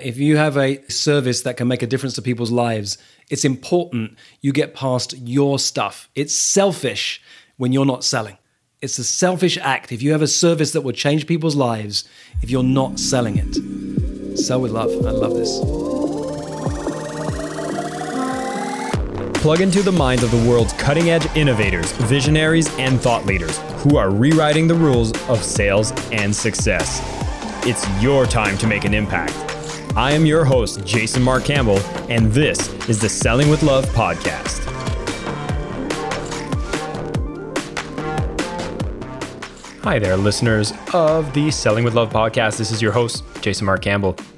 If you have a service that can make a difference to people's lives, it's important you get past your stuff. It's selfish when you're not selling. It's a selfish act if you have a service that will change people's lives if you're not selling it. Sell with love. I love this. Plug into the minds of the world's cutting edge innovators, visionaries, and thought leaders who are rewriting the rules of sales and success. It's your time to make an impact. I am your host, Jason Mark Campbell, and this is the Selling with Love podcast. Hi there, listeners of the Selling with Love podcast. This is your host, Jason Mark Campbell.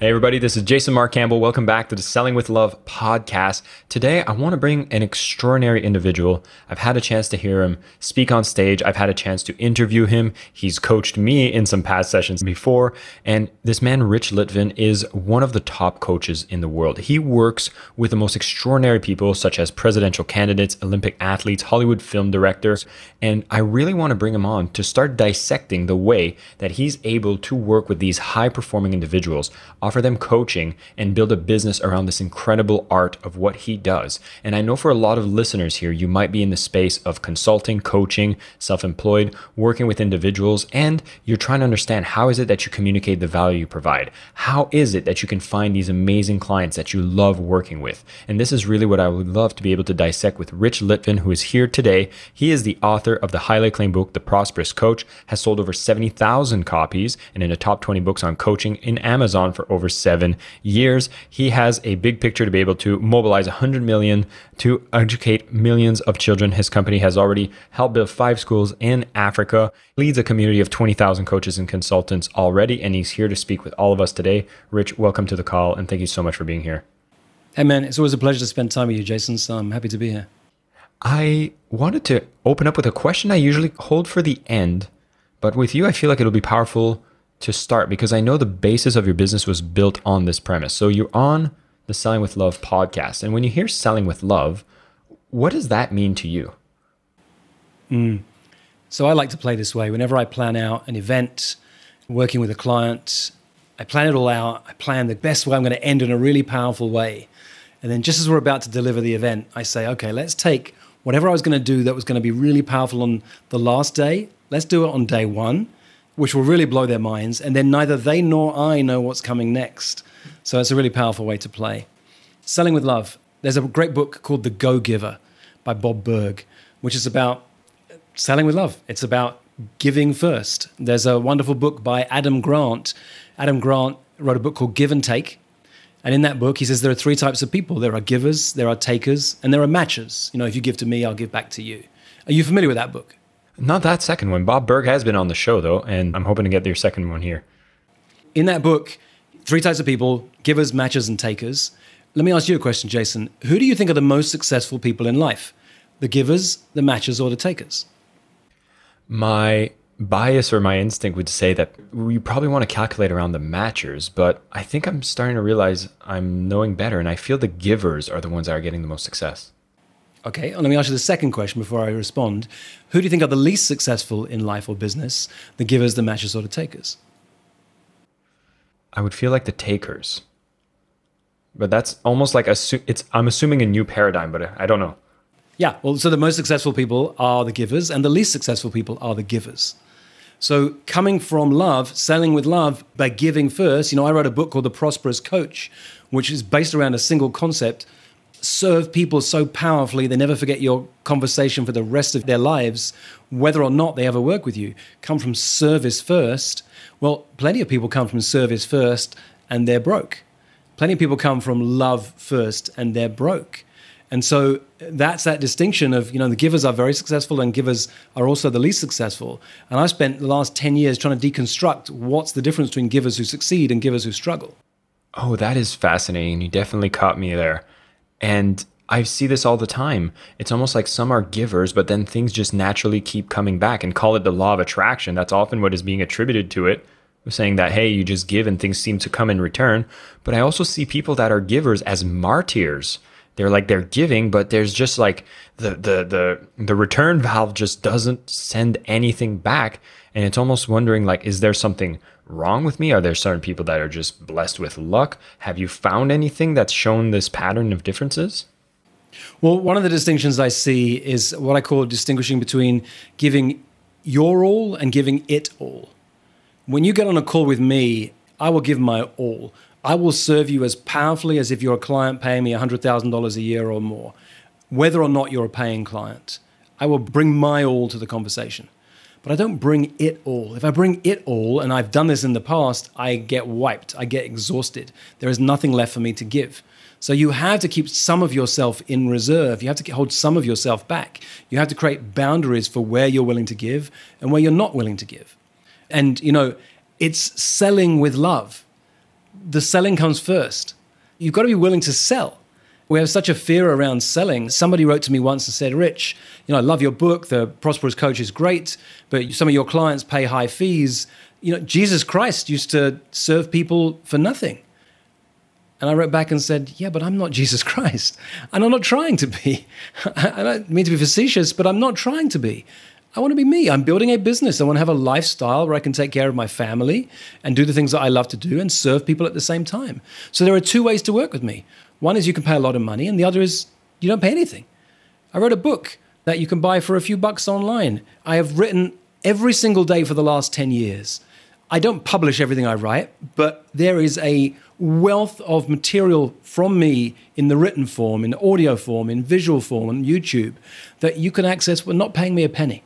Hey, everybody, this is Jason Mark Campbell. Welcome back to the Selling with Love podcast. Today, I want to bring an extraordinary individual. I've had a chance to hear him speak on stage, I've had a chance to interview him. He's coached me in some past sessions before. And this man, Rich Litvin, is one of the top coaches in the world. He works with the most extraordinary people, such as presidential candidates, Olympic athletes, Hollywood film directors. And I really want to bring him on to start dissecting the way that he's able to work with these high performing individuals offer them coaching, and build a business around this incredible art of what he does. And I know for a lot of listeners here, you might be in the space of consulting, coaching, self employed, working with individuals, and you're trying to understand how is it that you communicate the value you provide? How is it that you can find these amazing clients that you love working with? And this is really what I would love to be able to dissect with Rich Litvin, who is here today. He is the author of the highly acclaimed book, The Prosperous Coach, has sold over 70,000 copies and in the top 20 books on coaching in Amazon for over over seven years. He has a big picture to be able to mobilize 100 million to educate millions of children. His company has already helped build five schools in Africa, leads a community of 20,000 coaches and consultants already, and he's here to speak with all of us today. Rich, welcome to the call, and thank you so much for being here. Hey, man, it's always a pleasure to spend time with you, Jason. So I'm happy to be here. I wanted to open up with a question I usually hold for the end, but with you, I feel like it'll be powerful to start because I know the basis of your business was built on this premise. So you're on the Selling with Love podcast. And when you hear selling with love, what does that mean to you? Mm. So I like to play this way. Whenever I plan out an event, working with a client, I plan it all out. I plan the best way I'm going to end in a really powerful way. And then just as we're about to deliver the event, I say, okay, let's take whatever I was going to do that was going to be really powerful on the last day, let's do it on day one which will really blow their minds. And then neither they nor I know what's coming next. So it's a really powerful way to play. Selling with Love. There's a great book called The Go Giver by Bob Burg, which is about selling with love. It's about giving first. There's a wonderful book by Adam Grant. Adam Grant wrote a book called Give and Take. And in that book, he says there are three types of people there are givers, there are takers, and there are matchers. You know, if you give to me, I'll give back to you. Are you familiar with that book? Not that second one. Bob Burg has been on the show though, and I'm hoping to get your second one here. In that book, three types of people givers, matchers, and takers. Let me ask you a question, Jason. Who do you think are the most successful people in life? The givers, the matchers, or the takers? My bias or my instinct would say that we probably want to calculate around the matchers, but I think I'm starting to realize I'm knowing better, and I feel the givers are the ones that are getting the most success. Okay, and let me ask you the second question before I respond. Who do you think are the least successful in life or business? The givers, the matchers, or the takers? I would feel like the takers. But that's almost like assu- it's I'm assuming a new paradigm, but I don't know. Yeah, well, so the most successful people are the givers, and the least successful people are the givers. So, coming from love, selling with love by giving first, you know, I wrote a book called The Prosperous Coach, which is based around a single concept serve people so powerfully they never forget your conversation for the rest of their lives, whether or not they ever work with you. Come from service first. Well, plenty of people come from service first and they're broke. Plenty of people come from love first and they're broke. And so that's that distinction of, you know, the givers are very successful and givers are also the least successful. And I've spent the last 10 years trying to deconstruct what's the difference between givers who succeed and givers who struggle. Oh, that is fascinating. You definitely caught me there. And I see this all the time. It's almost like some are givers, but then things just naturally keep coming back and call it the law of attraction. That's often what is being attributed to it, saying that, hey, you just give and things seem to come in return. But I also see people that are givers as martyrs. They're like they're giving, but there's just like the the the the return valve just doesn't send anything back. And it's almost wondering like, is there something wrong with me? Are there certain people that are just blessed with luck? Have you found anything that's shown this pattern of differences? Well, one of the distinctions I see is what I call distinguishing between giving your all and giving it all. When you get on a call with me, I will give my all. I will serve you as powerfully as if you're a client paying me $100,000 a year or more, whether or not you're a paying client. I will bring my all to the conversation but I don't bring it all. If I bring it all, and I've done this in the past, I get wiped, I get exhausted. There is nothing left for me to give. So you have to keep some of yourself in reserve. You have to hold some of yourself back. You have to create boundaries for where you're willing to give and where you're not willing to give. And, you know, it's selling with love. The selling comes first. You've got to be willing to sell. We have such a fear around selling. Somebody wrote to me once and said, Rich, you know, I love your book. The Prosperous Coach is great, but some of your clients pay high fees. You know, Jesus Christ used to serve people for nothing. And I wrote back and said, Yeah, but I'm not Jesus Christ. And I'm not trying to be. I don't mean to be facetious, but I'm not trying to be. I want to be me. I'm building a business. I want to have a lifestyle where I can take care of my family and do the things that I love to do and serve people at the same time. So there are two ways to work with me. One is you can pay a lot of money, and the other is you don't pay anything. I wrote a book that you can buy for a few bucks online. I have written every single day for the last 10 years. I don't publish everything I write, but there is a wealth of material from me in the written form, in audio form, in visual form on YouTube that you can access for not paying me a penny.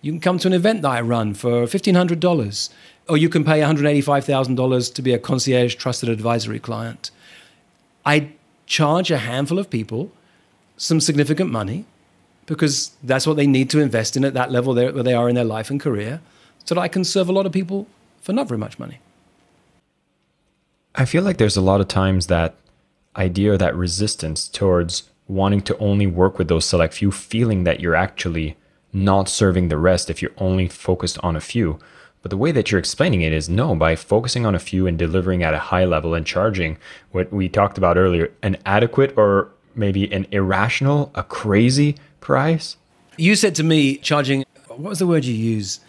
You can come to an event that I run for $1,500, or you can pay $185,000 to be a concierge trusted advisory client. I charge a handful of people some significant money because that's what they need to invest in at that level where they are in their life and career so that I can serve a lot of people for not very much money. I feel like there's a lot of times that idea or that resistance towards wanting to only work with those select few, feeling that you're actually not serving the rest if you're only focused on a few. But the way that you're explaining it is no, by focusing on a few and delivering at a high level and charging what we talked about earlier, an adequate or maybe an irrational, a crazy price. You said to me, charging, what was the word you use?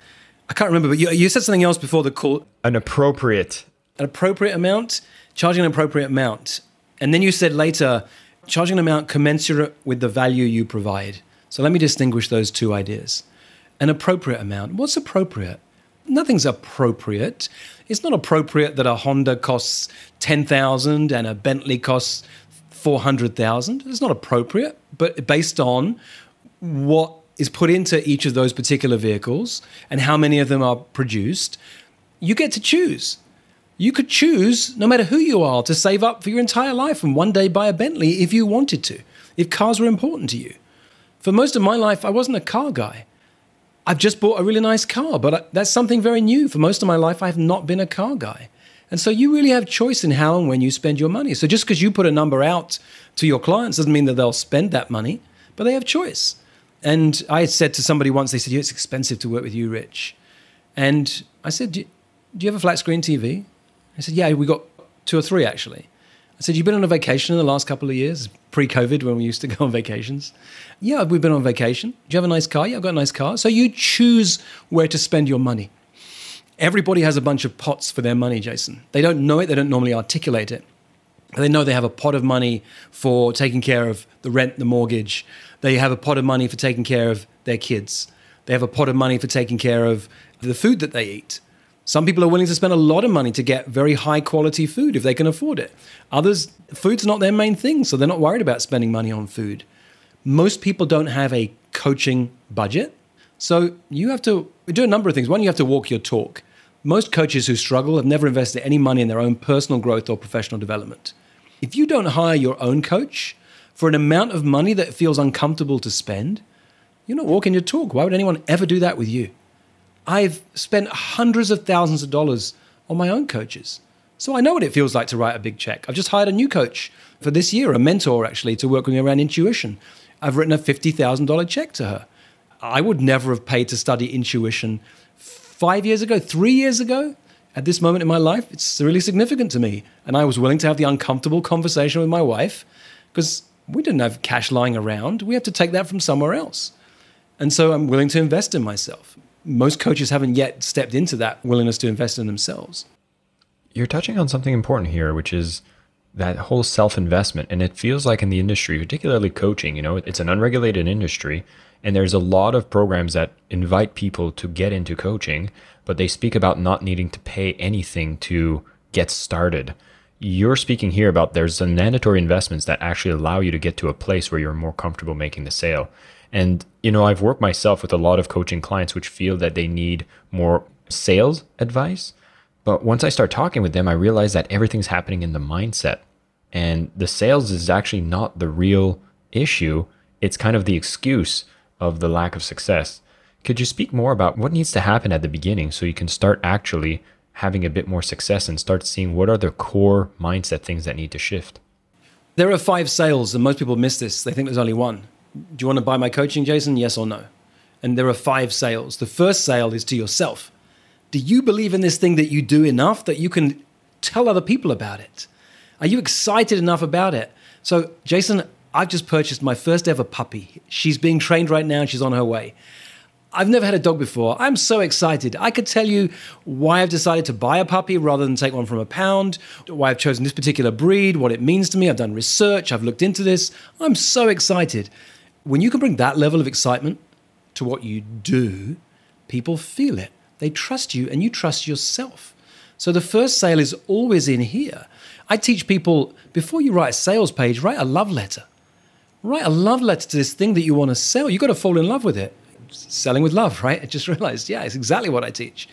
I can't remember, but you, you said something else before the call. An appropriate. An appropriate amount, charging an appropriate amount. And then you said later, charging an amount commensurate with the value you provide. So let me distinguish those two ideas. An appropriate amount. What's appropriate? nothing's appropriate. It's not appropriate that a Honda costs 10,000 and a Bentley costs 400,000. It's not appropriate, but based on what is put into each of those particular vehicles and how many of them are produced, you get to choose. You could choose, no matter who you are, to save up for your entire life and one day buy a Bentley if you wanted to, if cars were important to you. For most of my life, I wasn't a car guy. I've just bought a really nice car, but that's something very new. For most of my life, I have not been a car guy. And so you really have choice in how and when you spend your money. So just because you put a number out to your clients doesn't mean that they'll spend that money, but they have choice. And I said to somebody once, they said, yeah, it's expensive to work with you, Rich. And I said, do you, do you have a flat screen TV? I said, yeah, we got two or three actually. I said, You've been on a vacation in the last couple of years, pre COVID, when we used to go on vacations. Yeah, we've been on vacation. Do you have a nice car? Yeah, I've got a nice car. So you choose where to spend your money. Everybody has a bunch of pots for their money, Jason. They don't know it, they don't normally articulate it. They know they have a pot of money for taking care of the rent, the mortgage. They have a pot of money for taking care of their kids. They have a pot of money for taking care of the food that they eat. Some people are willing to spend a lot of money to get very high quality food if they can afford it. Others, food's not their main thing, so they're not worried about spending money on food. Most people don't have a coaching budget. So you have to do a number of things. One, you have to walk your talk. Most coaches who struggle have never invested any money in their own personal growth or professional development. If you don't hire your own coach for an amount of money that feels uncomfortable to spend, you're not walking your talk. Why would anyone ever do that with you? I've spent hundreds of thousands of dollars on my own coaches. So I know what it feels like to write a big check. I've just hired a new coach for this year, a mentor actually, to work with me around intuition. I've written a $50,000 check to her. I would never have paid to study intuition five years ago, three years ago. At this moment in my life, it's really significant to me. And I was willing to have the uncomfortable conversation with my wife because we didn't have cash lying around. We have to take that from somewhere else. And so I'm willing to invest in myself. Most coaches haven't yet stepped into that willingness to invest in themselves. You're touching on something important here, which is that whole self investment. And it feels like in the industry, particularly coaching, you know, it's an unregulated industry. And there's a lot of programs that invite people to get into coaching, but they speak about not needing to pay anything to get started. You're speaking here about there's some mandatory investments that actually allow you to get to a place where you're more comfortable making the sale. And, you know, I've worked myself with a lot of coaching clients which feel that they need more sales advice. But once I start talking with them, I realize that everything's happening in the mindset. And the sales is actually not the real issue. It's kind of the excuse of the lack of success. Could you speak more about what needs to happen at the beginning so you can start actually having a bit more success and start seeing what are the core mindset things that need to shift? There are five sales, and most people miss this. They think there's only one. Do you want to buy my coaching, Jason? Yes or no? And there are five sales. The first sale is to yourself. Do you believe in this thing that you do enough that you can tell other people about it? Are you excited enough about it? So, Jason, I've just purchased my first ever puppy. She's being trained right now and she's on her way. I've never had a dog before. I'm so excited. I could tell you why I've decided to buy a puppy rather than take one from a pound, why I've chosen this particular breed, what it means to me. I've done research, I've looked into this. I'm so excited. When you can bring that level of excitement to what you do, people feel it. They trust you and you trust yourself. So the first sale is always in here. I teach people before you write a sales page, write a love letter. Write a love letter to this thing that you want to sell. You've got to fall in love with it. Selling with love, right? I just realized, yeah, it's exactly what I teach.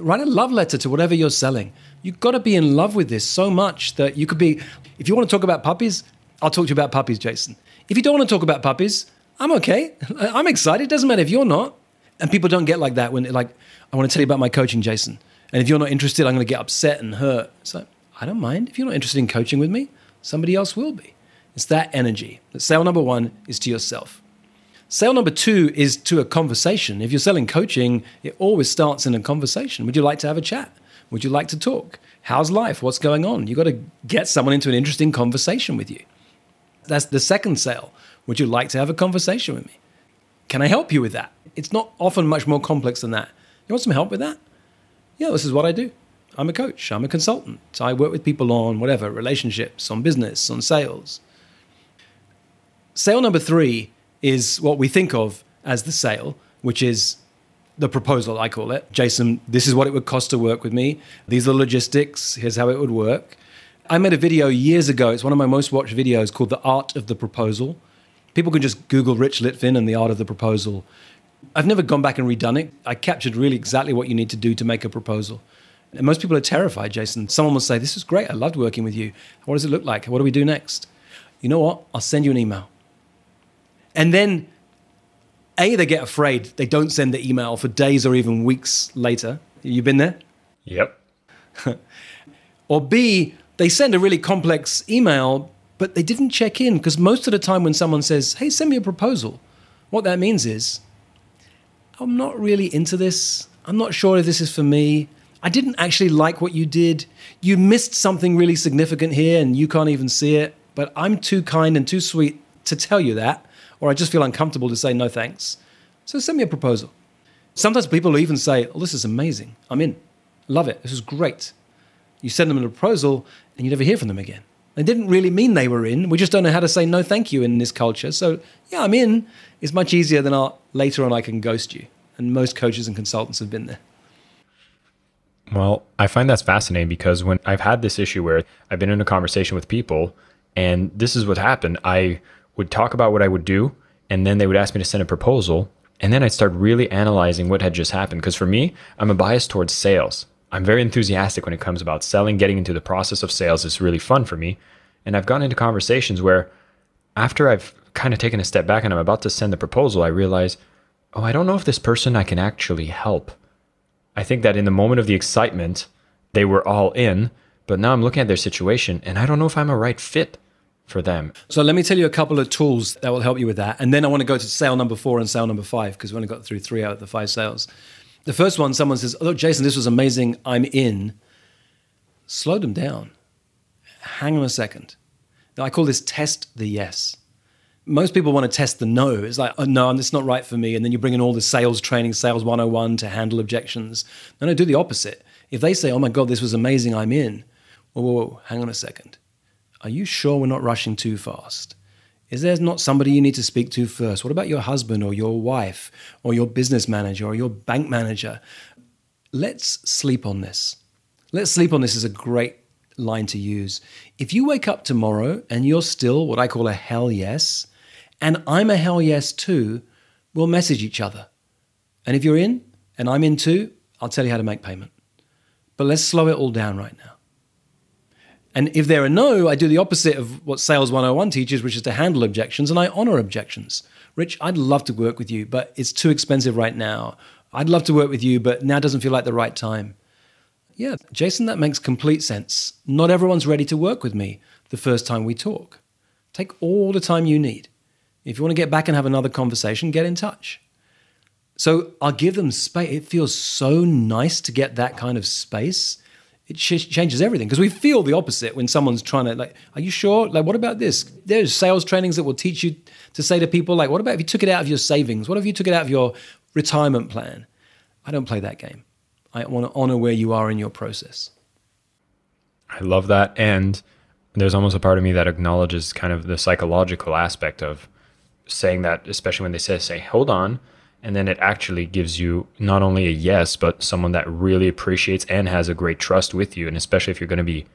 Write a love letter to whatever you're selling. You've got to be in love with this so much that you could be, if you want to talk about puppies, I'll talk to you about puppies, Jason. If you don't want to talk about puppies, I'm okay. I'm excited. It doesn't matter if you're not. And people don't get like that when, like, I want to tell you about my coaching, Jason. And if you're not interested, I'm going to get upset and hurt. So I don't mind. If you're not interested in coaching with me, somebody else will be. It's that energy. Sale number one is to yourself. Sale number two is to a conversation. If you're selling coaching, it always starts in a conversation. Would you like to have a chat? Would you like to talk? How's life? What's going on? You've got to get someone into an interesting conversation with you. That's the second sale. Would you like to have a conversation with me? Can I help you with that? It's not often much more complex than that. You want some help with that? Yeah, this is what I do. I'm a coach, I'm a consultant. I work with people on whatever, relationships, on business, on sales. Sale number three is what we think of as the sale, which is the proposal, I call it. Jason, this is what it would cost to work with me. These are the logistics. Here's how it would work. I made a video years ago. It's one of my most watched videos called The Art of the Proposal. People can just Google Rich Litvin and The Art of the Proposal. I've never gone back and redone it. I captured really exactly what you need to do to make a proposal. And most people are terrified, Jason. Someone will say, This is great. I loved working with you. What does it look like? What do we do next? You know what? I'll send you an email. And then, A, they get afraid. They don't send the email for days or even weeks later. You've been there? Yep. or B, they send a really complex email, but they didn't check in because most of the time when someone says, hey, send me a proposal, what that means is, I'm not really into this. I'm not sure if this is for me. I didn't actually like what you did. You missed something really significant here and you can't even see it, but I'm too kind and too sweet to tell you that, or I just feel uncomfortable to say no thanks. So send me a proposal. Sometimes people will even say, Oh, this is amazing. I'm in. Love it. This is great. You send them a proposal and you never hear from them again. They didn't really mean they were in. We just don't know how to say no thank you in this culture. So, yeah, I'm in. It's much easier than I'll, later on I can ghost you. And most coaches and consultants have been there. Well, I find that's fascinating because when I've had this issue where I've been in a conversation with people and this is what happened, I would talk about what I would do and then they would ask me to send a proposal and then I'd start really analyzing what had just happened because for me, I'm a bias towards sales. I'm very enthusiastic when it comes about selling, getting into the process of sales is really fun for me. And I've gotten into conversations where after I've kind of taken a step back and I'm about to send the proposal, I realize, oh, I don't know if this person I can actually help. I think that in the moment of the excitement, they were all in, but now I'm looking at their situation and I don't know if I'm a right fit for them. So let me tell you a couple of tools that will help you with that. And then I want to go to sale number four and sale number five because we only got through three out of the five sales. The first one, someone says, Look, Jason, this was amazing. I'm in. Slow them down. Hang on a second. Now, I call this test the yes. Most people want to test the no. It's like, oh, no, it's not right for me. And then you bring in all the sales training, sales 101 to handle objections. No, no, do the opposite. If they say, oh my God, this was amazing, I'm in. Whoa, whoa, whoa, hang on a second. Are you sure we're not rushing too fast? Is there not somebody you need to speak to first? What about your husband or your wife or your business manager or your bank manager? Let's sleep on this. Let's sleep on this is a great line to use. If you wake up tomorrow and you're still what I call a hell yes, and I'm a hell yes too, we'll message each other. And if you're in and I'm in too, I'll tell you how to make payment. But let's slow it all down right now. And if there are no, I do the opposite of what Sales 101 teaches, which is to handle objections, and I honor objections. Rich, I'd love to work with you, but it's too expensive right now. I'd love to work with you, but now doesn't feel like the right time. Yeah, Jason, that makes complete sense. Not everyone's ready to work with me the first time we talk. Take all the time you need. If you want to get back and have another conversation, get in touch. So I'll give them space. It feels so nice to get that kind of space it ch- changes everything. Because we feel the opposite when someone's trying to like are you sure? Like what about this? There's sales trainings that will teach you to say to people like what about if you took it out of your savings? What if you took it out of your retirement plan? I don't play that game. I want to honor where you are in your process. I love that and there's almost a part of me that acknowledges kind of the psychological aspect of saying that especially when they say say hold on and then it actually gives you not only a yes, but someone that really appreciates and has a great trust with you. And especially if you're going to be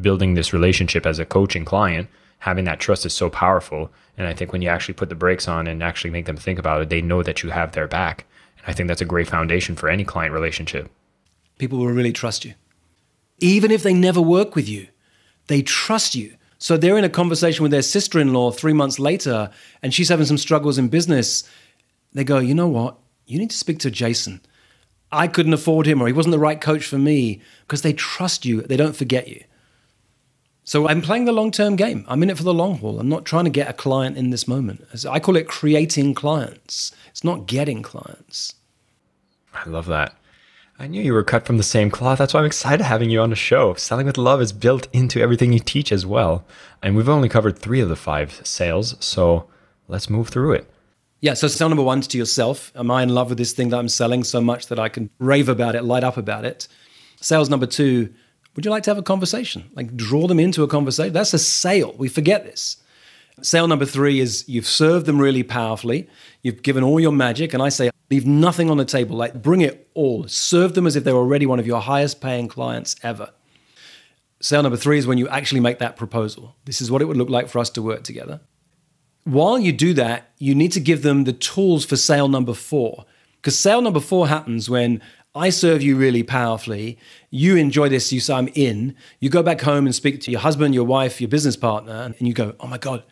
building this relationship as a coaching client, having that trust is so powerful. And I think when you actually put the brakes on and actually make them think about it, they know that you have their back. And I think that's a great foundation for any client relationship. People will really trust you. Even if they never work with you, they trust you. So they're in a conversation with their sister in law three months later, and she's having some struggles in business they go, you know what? You need to speak to Jason. I couldn't afford him or he wasn't the right coach for me because they trust you, they don't forget you. So I'm playing the long term game. I'm in it for the long haul. I'm not trying to get a client in this moment. I call it creating clients, it's not getting clients. I love that. I knew you were cut from the same cloth. That's why I'm excited having you on the show. Selling with love is built into everything you teach as well. And we've only covered three of the five sales. So let's move through it. Yeah, so sell number one to yourself. Am I in love with this thing that I'm selling so much that I can rave about it, light up about it? Sales number two, would you like to have a conversation? Like draw them into a conversation. That's a sale. We forget this. Sale number three is you've served them really powerfully. You've given all your magic. And I say, leave nothing on the table. Like bring it all. Serve them as if they're already one of your highest paying clients ever. Sale number three is when you actually make that proposal. This is what it would look like for us to work together while you do that, you need to give them the tools for sale number four. Because sale number four happens when I serve you really powerfully. You enjoy this, you say, I'm in. You go back home and speak to your husband, your wife, your business partner, and you go, Oh my God,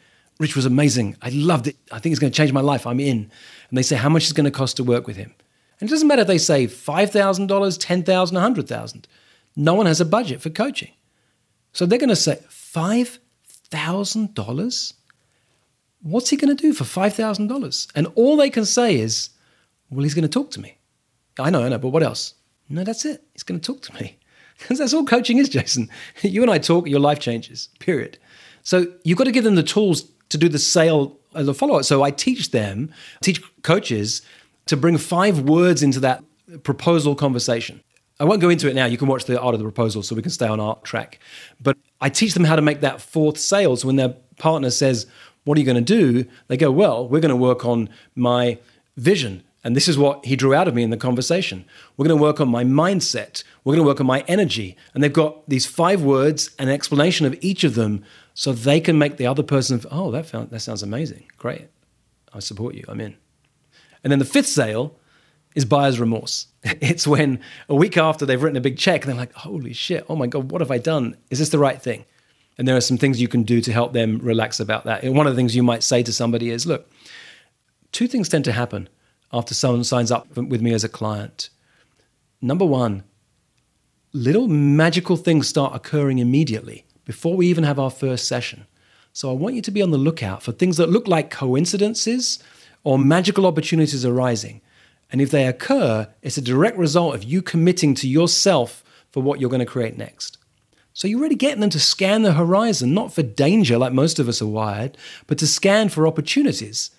Rich was amazing. I loved it. I think it's going to change my life. I'm in. And they say, How much is it going to cost to work with him? And it doesn't matter if they say $5,000, $10,000, $100,000. No one has a budget for coaching. So they're going to say, $5,000? What's he going to do for $5,000? And all they can say is, well, he's going to talk to me. I know, I know, but what else? No, that's it. He's going to talk to me. Because that's all coaching is, Jason. You and I talk, your life changes, period. So you've got to give them the tools to do the sale as a follow up. So I teach them, teach coaches to bring five words into that proposal conversation. I won't go into it now. You can watch the art of the proposal so we can stay on our track. But I teach them how to make that fourth sale. So when their partner says, What are you going to do? They go, Well, we're going to work on my vision. And this is what he drew out of me in the conversation. We're going to work on my mindset. We're going to work on my energy. And they've got these five words and an explanation of each of them so they can make the other person, oh, that, found, that sounds amazing. Great. I support you. I'm in. And then the fifth sale is buyer's remorse. It's when a week after they've written a big check and they're like, holy shit, oh my God, what have I done? Is this the right thing? And there are some things you can do to help them relax about that. And one of the things you might say to somebody is, look, two things tend to happen after someone signs up with me as a client. Number one, little magical things start occurring immediately before we even have our first session. So I want you to be on the lookout for things that look like coincidences or magical opportunities arising. And if they occur, it's a direct result of you committing to yourself for what you're going to create next. So you're really getting them to scan the horizon, not for danger like most of us are wired, but to scan for opportunities.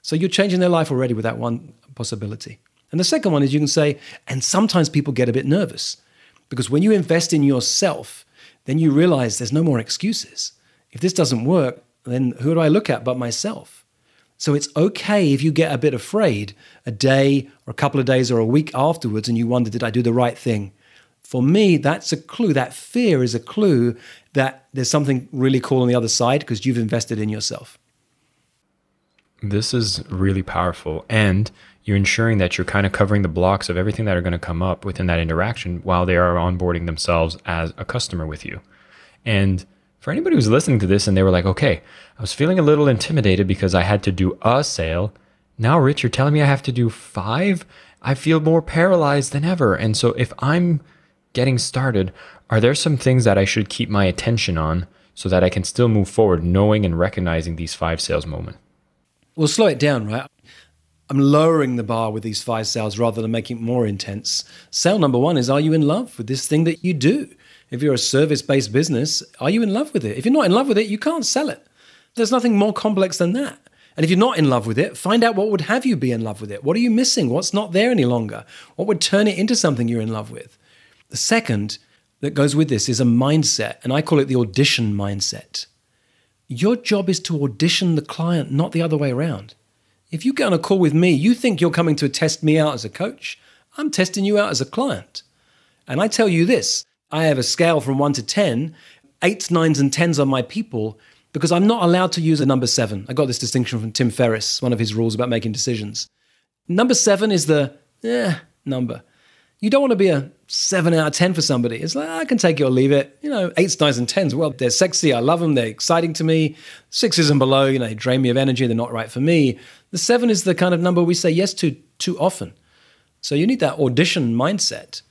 So you're changing their life already with that one possibility. And the second one is you can say, and sometimes people get a bit nervous because when you invest in yourself, then you realize there's no more excuses. If this doesn't work, then who do I look at but myself? So it's okay if you get a bit afraid a day or a couple of days or a week afterwards and you wonder, did I do the right thing? For me, that's a clue. That fear is a clue that there's something really cool on the other side because you've invested in yourself. This is really powerful. And you're ensuring that you're kind of covering the blocks of everything that are going to come up within that interaction while they are onboarding themselves as a customer with you. And for anybody who's listening to this and they were like, okay, I was feeling a little intimidated because I had to do a sale. Now, Rich, you're telling me I have to do five? I feel more paralyzed than ever. And so if I'm getting started, are there some things that I should keep my attention on so that I can still move forward knowing and recognizing these five sales moments? We'll slow it down, right? I'm lowering the bar with these five sales rather than making it more intense. Sale number one is Are you in love with this thing that you do? If you're a service based business, are you in love with it? If you're not in love with it, you can't sell it. There's nothing more complex than that. And if you're not in love with it, find out what would have you be in love with it. What are you missing? What's not there any longer? What would turn it into something you're in love with? The second that goes with this is a mindset, and I call it the audition mindset. Your job is to audition the client, not the other way around. If you get on a call with me, you think you're coming to test me out as a coach. I'm testing you out as a client. And I tell you this I have a scale from one to 10, eights, nines, and tens are my people because I'm not allowed to use a number seven. I got this distinction from Tim Ferriss, one of his rules about making decisions. Number seven is the eh number. You don't want to be a seven out of 10 for somebody. It's like, I can take it or leave it. You know, eights, nines, and tens, well, they're sexy. I love them. They're exciting to me. Sixes and below, you know, they drain me of energy. They're not right for me. The seven is the kind of number we say yes to too often. So you need that audition mindset.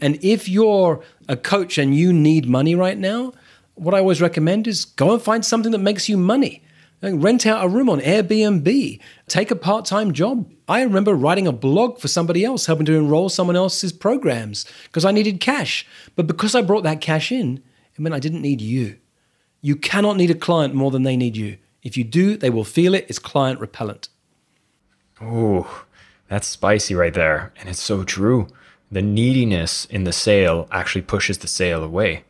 And if you're a coach and you need money right now, what I always recommend is go and find something that makes you money. Uh, rent out a room on Airbnb. Take a part time job. I remember writing a blog for somebody else, helping to enroll someone else's programs because I needed cash. But because I brought that cash in, it meant I didn't need you. You cannot need a client more than they need you. If you do, they will feel it. It's client repellent. Oh, that's spicy right there. And it's so true. The neediness in the sale actually pushes the sale away.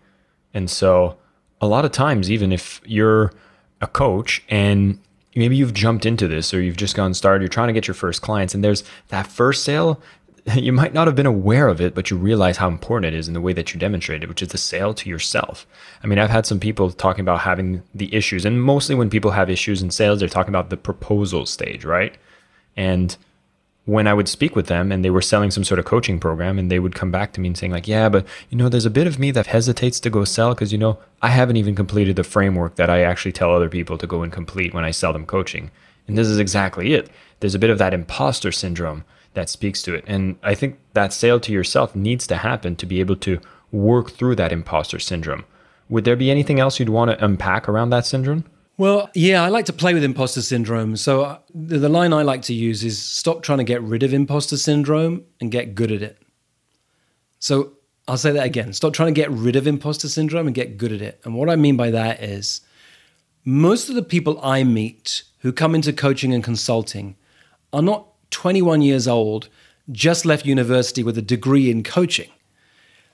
And so, a lot of times, even if you're a coach and maybe you've jumped into this or you've just gone started, you're trying to get your first clients, and there's that first sale, you might not have been aware of it, but you realize how important it is in the way that you demonstrate it, which is the sale to yourself. I mean, I've had some people talking about having the issues, and mostly when people have issues in sales, they're talking about the proposal stage, right? And when I would speak with them and they were selling some sort of coaching program and they would come back to me and saying like, yeah, but you know, there's a bit of me that hesitates to go sell because you know, I haven't even completed the framework that I actually tell other people to go and complete when I sell them coaching. And this is exactly it. There's a bit of that imposter syndrome that speaks to it. And I think that sale to yourself needs to happen to be able to work through that imposter syndrome. Would there be anything else you'd want to unpack around that syndrome? Well, yeah, I like to play with imposter syndrome. So uh, the, the, line I like to use is stop trying to get rid of imposter syndrome and get good at it. So I'll say that again. Stop trying to get rid of imposter syndrome and get good at it. And what I mean by that is most of the people I meet who come into coaching and consulting are not 21 years old, just left university with a degree in coaching.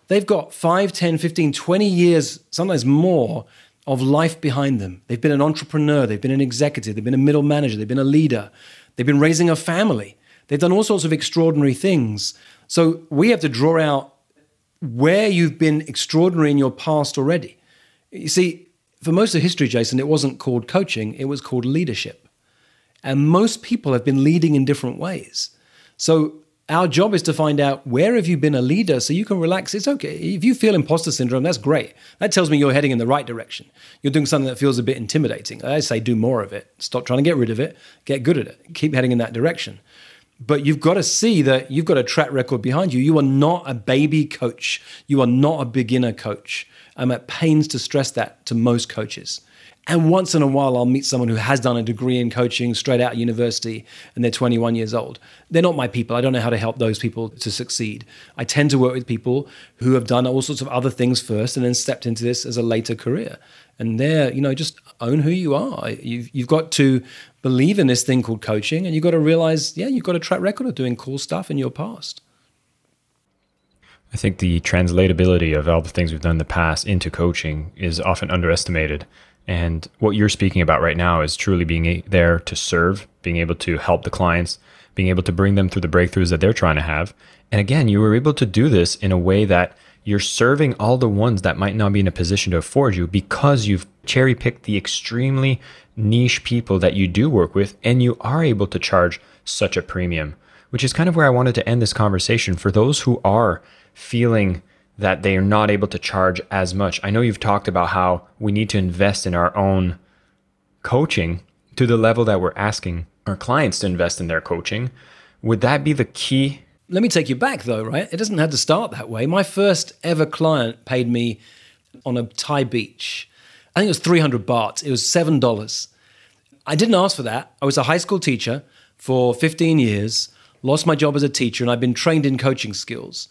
They've got 5, 10, 15, 20 years, sometimes more, of life behind them. They've been an entrepreneur, they've been an executive, they've been a middle manager, they've been a leader, they've been raising a family, they've done all sorts of extraordinary things. So we have to draw out where you've been extraordinary in your past already. You see, for most of history, Jason, it wasn't called coaching, it was called leadership. And most people have been leading in different ways. So our job is to find out where have you been a leader so you can relax. It's okay. If you feel imposter syndrome, that's great. That tells me you're heading in the right direction. You're doing something that feels a bit intimidating. I say do more of it. Stop trying to get rid of it. Get good at it. Keep heading in that direction. But you've got to see that you've got a track record behind you. You are not a baby coach. You are not a beginner coach. I'm at pains to stress that to most coaches. And once in a while, I'll meet someone who has done a degree in coaching straight out of university and they're 21 years old. They're not my people. I don't know how to help those people to succeed. I tend to work with people who have done all sorts of other things first and then stepped into this as a later career. And they're, you know, just own who you are. You've, you've got to believe in this thing called coaching and you've got to realize, yeah, you've got a track record of doing cool stuff in your past. I think the translatability of all the things we've done in the past into coaching is often underestimated. And what you're speaking about right now is truly being there to serve, being able to help the clients, being able to bring them through the breakthroughs that they're trying to have. And again, you were able to do this in a way that you're serving all the ones that might not be in a position to afford you because you've cherry picked the extremely niche people that you do work with and you are able to charge such a premium, which is kind of where I wanted to end this conversation for those who are feeling that they are not able to charge as much. I know you've talked about how we need to invest in our own coaching to the level that we're asking our clients to invest in their coaching. Would that be the key? Let me take you back though, right? It doesn't have to start that way. My first ever client paid me on a Thai beach. I think it was 300 baht. It was $7. I didn't ask for that. I was a high school teacher for 15 years, lost my job as a teacher, and I've been trained in coaching skills.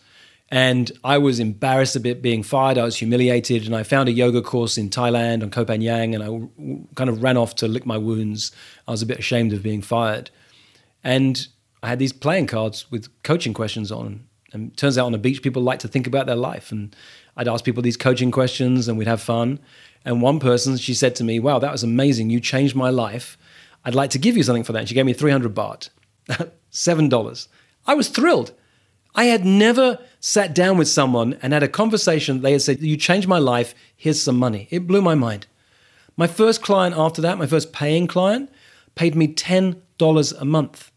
And I was embarrassed a bit being fired. I was humiliated. And I found a yoga course in Thailand on Koh Phangan and I kind of ran off to lick my wounds. I was a bit ashamed of being fired. And I had these playing cards with coaching questions on. And turns out on the beach, people like to think about their life. And I'd ask people these coaching questions and we'd have fun. And one person, she said to me, Wow, that was amazing. You changed my life. I'd like to give you something for that. And she gave me 300 baht, $7. I was thrilled. I had never sat down with someone and had a conversation. They had said, You changed my life. Here's some money. It blew my mind. My first client after that, my first paying client, paid me $10 a month.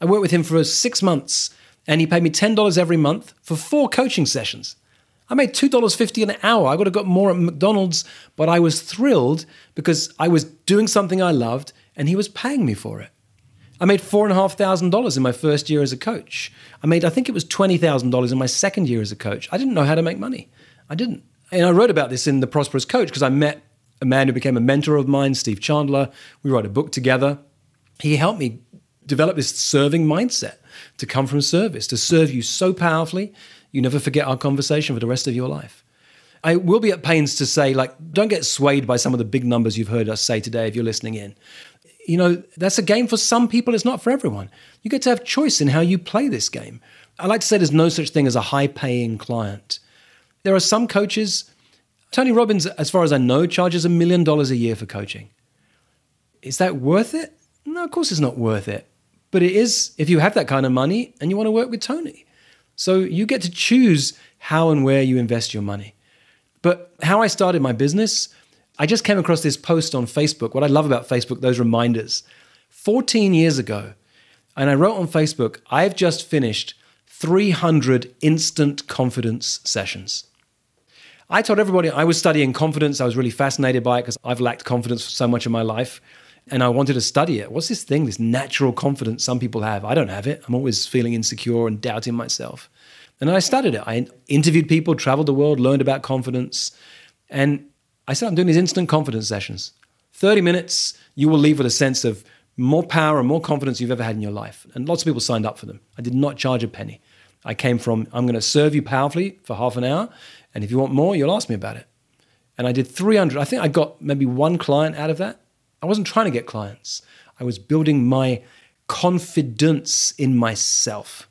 I worked with him for six months and he paid me $10 every month for four coaching sessions. I made $2.50 an hour. I would have got more at McDonald's, but I was thrilled because I was doing something I loved and he was paying me for it. I made $4,500 in my first year as a coach. I made, I think it was $20,000 in my second year as a coach. I didn't know how to make money. I didn't. And I wrote about this in The Prosperous Coach because I met a man who became a mentor of mine, Steve Chandler. We wrote a book together. He helped me develop this serving mindset to come from service, to serve you so powerfully, you never forget our conversation for the rest of your life. I will be at pains to say, like, don't get swayed by some of the big numbers you've heard us say today if you're listening in you know, that's a game for some people, it's not for everyone. You get to have choice in how you play this game. I like to say there's no such thing as a high paying client. There are some coaches, Tony Robbins, as far as I know, charges a million dollars a year for coaching. Is that worth it? No, of course it's not worth it. But it is if you have that kind of money and you want to work with Tony. So you get to choose how and where you invest your money. But how I started my business, I just came across this post on Facebook. What I love about Facebook, those reminders. 14 years ago, and I wrote on Facebook, I've just finished 300 instant confidence sessions. I told everybody I was studying confidence. I was really fascinated by it because I've lacked confidence for so much of my life. And I wanted to study it. What's this thing, this natural confidence some people have? I don't have it. I'm always feeling insecure and doubting myself. And I studied it. I interviewed people, traveled the world, learned about confidence. And I said, I'm doing these instant confidence sessions. 30 minutes, you will leave with a sense of more power and more confidence you've ever had in your life. And lots of people signed up for them. I did not charge a penny. I came from, I'm going to serve you powerfully for half an hour. And if you want more, you'll ask me about it. And I did 300. I think I got maybe one client out of that. I wasn't trying to get clients, I was building my confidence in myself.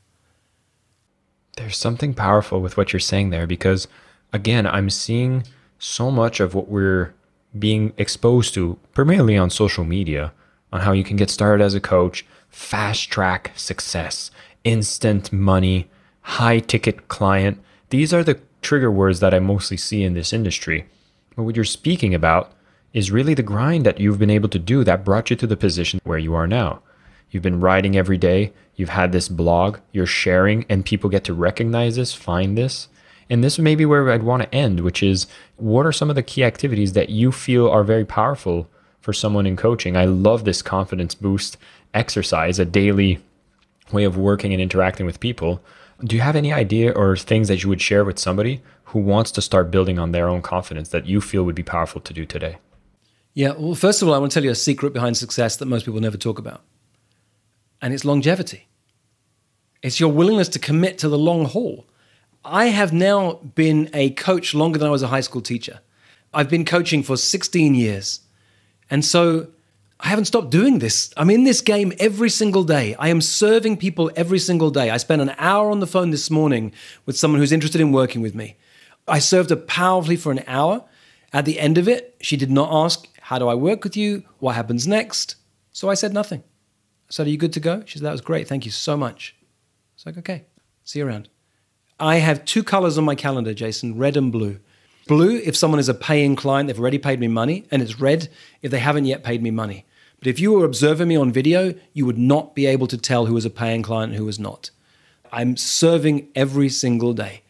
There's something powerful with what you're saying there because, again, I'm seeing so much of what we're being exposed to, primarily on social media, on how you can get started as a coach, fast track success, instant money, high ticket client. These are the trigger words that I mostly see in this industry. But what you're speaking about is really the grind that you've been able to do that brought you to the position where you are now. You've been writing every day, you've had this blog, you're sharing, and people get to recognize this, find this. And this may be where I'd want to end, which is what are some of the key activities that you feel are very powerful for someone in coaching? I love this confidence boost exercise, a daily way of working and interacting with people. Do you have any idea or things that you would share with somebody who wants to start building on their own confidence that you feel would be powerful to do today? Yeah, well, first of all, I want to tell you a secret behind success that most people never talk about, and it's longevity. It's your willingness to commit to the long haul. I have now been a coach longer than I was a high school teacher. I've been coaching for 16 years. And so I haven't stopped doing this. I'm in this game every single day. I am serving people every single day. I spent an hour on the phone this morning with someone who's interested in working with me. I served her powerfully for an hour. At the end of it, she did not ask, How do I work with you? What happens next? So I said nothing. I said, Are you good to go? She said, That was great. Thank you so much. It's like, Okay, see you around. I have two colors on my calendar, Jason red and blue. Blue, if someone is a paying client, they've already paid me money, and it's red if they haven't yet paid me money. But if you were observing me on video, you would not be able to tell who was a paying client and who was not. I'm serving every single day.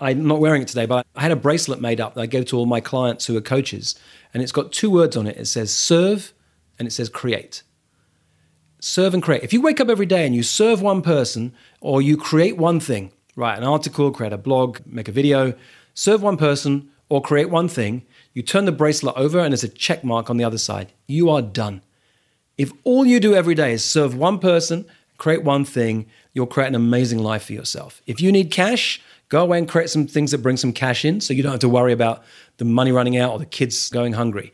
I'm not wearing it today, but I had a bracelet made up that I gave to all my clients who are coaches, and it's got two words on it. It says serve and it says create. Serve and create. If you wake up every day and you serve one person or you create one thing, write an article, create a blog, make a video, serve one person or create one thing, you turn the bracelet over and there's a check mark on the other side. You are done. If all you do every day is serve one person, create one thing, you'll create an amazing life for yourself. If you need cash, go away and create some things that bring some cash in so you don't have to worry about the money running out or the kids going hungry.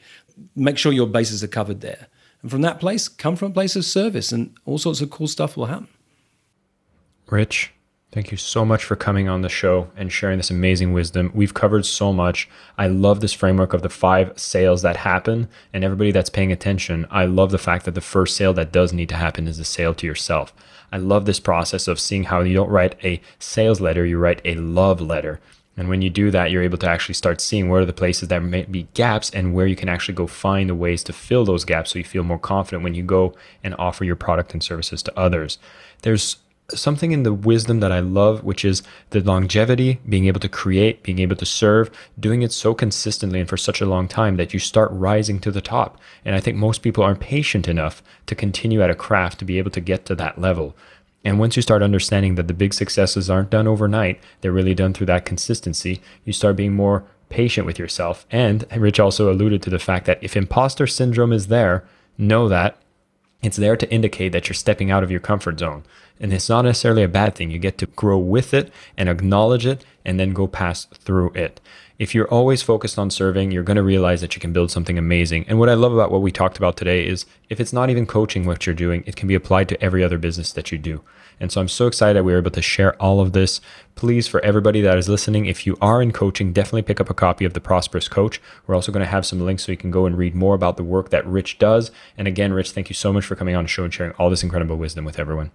Make sure your bases are covered there. And from that place, come from a place of service and all sorts of cool stuff will happen. Rich, Thank you so much for coming on the show and sharing this amazing wisdom. We've covered so much. I love this framework of the five sales that happen. And everybody that's paying attention, I love the fact that the first sale that does need to happen is the sale to yourself. I love this process of seeing how you don't write a sales letter, you write a love letter. And when you do that, you're able to actually start seeing where are the places that may be gaps and where you can actually go find the ways to fill those gaps so you feel more confident when you go and offer your product and services to others. There's something in the wisdom that I love, which is the longevity, being able to create, being able to serve, doing it so consistently and for such a long time that you start rising to the top. And I think most people aren't patient enough to continue at a craft to be able to get to that level. And once you start understanding that the big successes aren't done overnight, they're really done through that consistency, you start being more patient with yourself. And Rich also alluded to the fact that if imposter syndrome is there, know that it's there to indicate that you're stepping out of your comfort zone. And it's not necessarily a bad thing. You get to grow with it and acknowledge it and then go past through it. If you're always focused on serving, you're going to realize that you can build something amazing. And what I love about what we talked about today is if it's not even coaching what you're doing, it can be applied to every other business that you do. And so I'm so excited we were able to share all of this. Please, for everybody that is listening, if you are in coaching, definitely pick up a copy of The Prosperous Coach. We're also going to have some links so you can go and read more about the work that Rich does. And again, Rich, thank you so much for coming on the show and sharing all this incredible wisdom with everyone.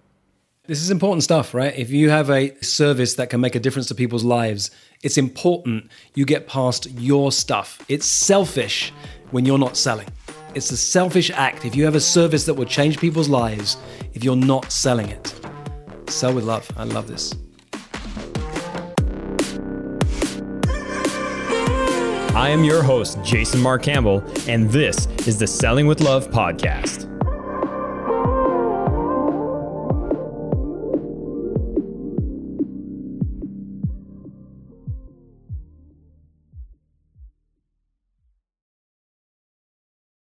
This is important stuff, right? If you have a service that can make a difference to people's lives, it's important you get past your stuff. It's selfish when you're not selling. It's a selfish act if you have a service that will change people's lives if you're not selling it. Sell with love. I love this. I am your host, Jason Mark Campbell, and this is the Selling with Love podcast.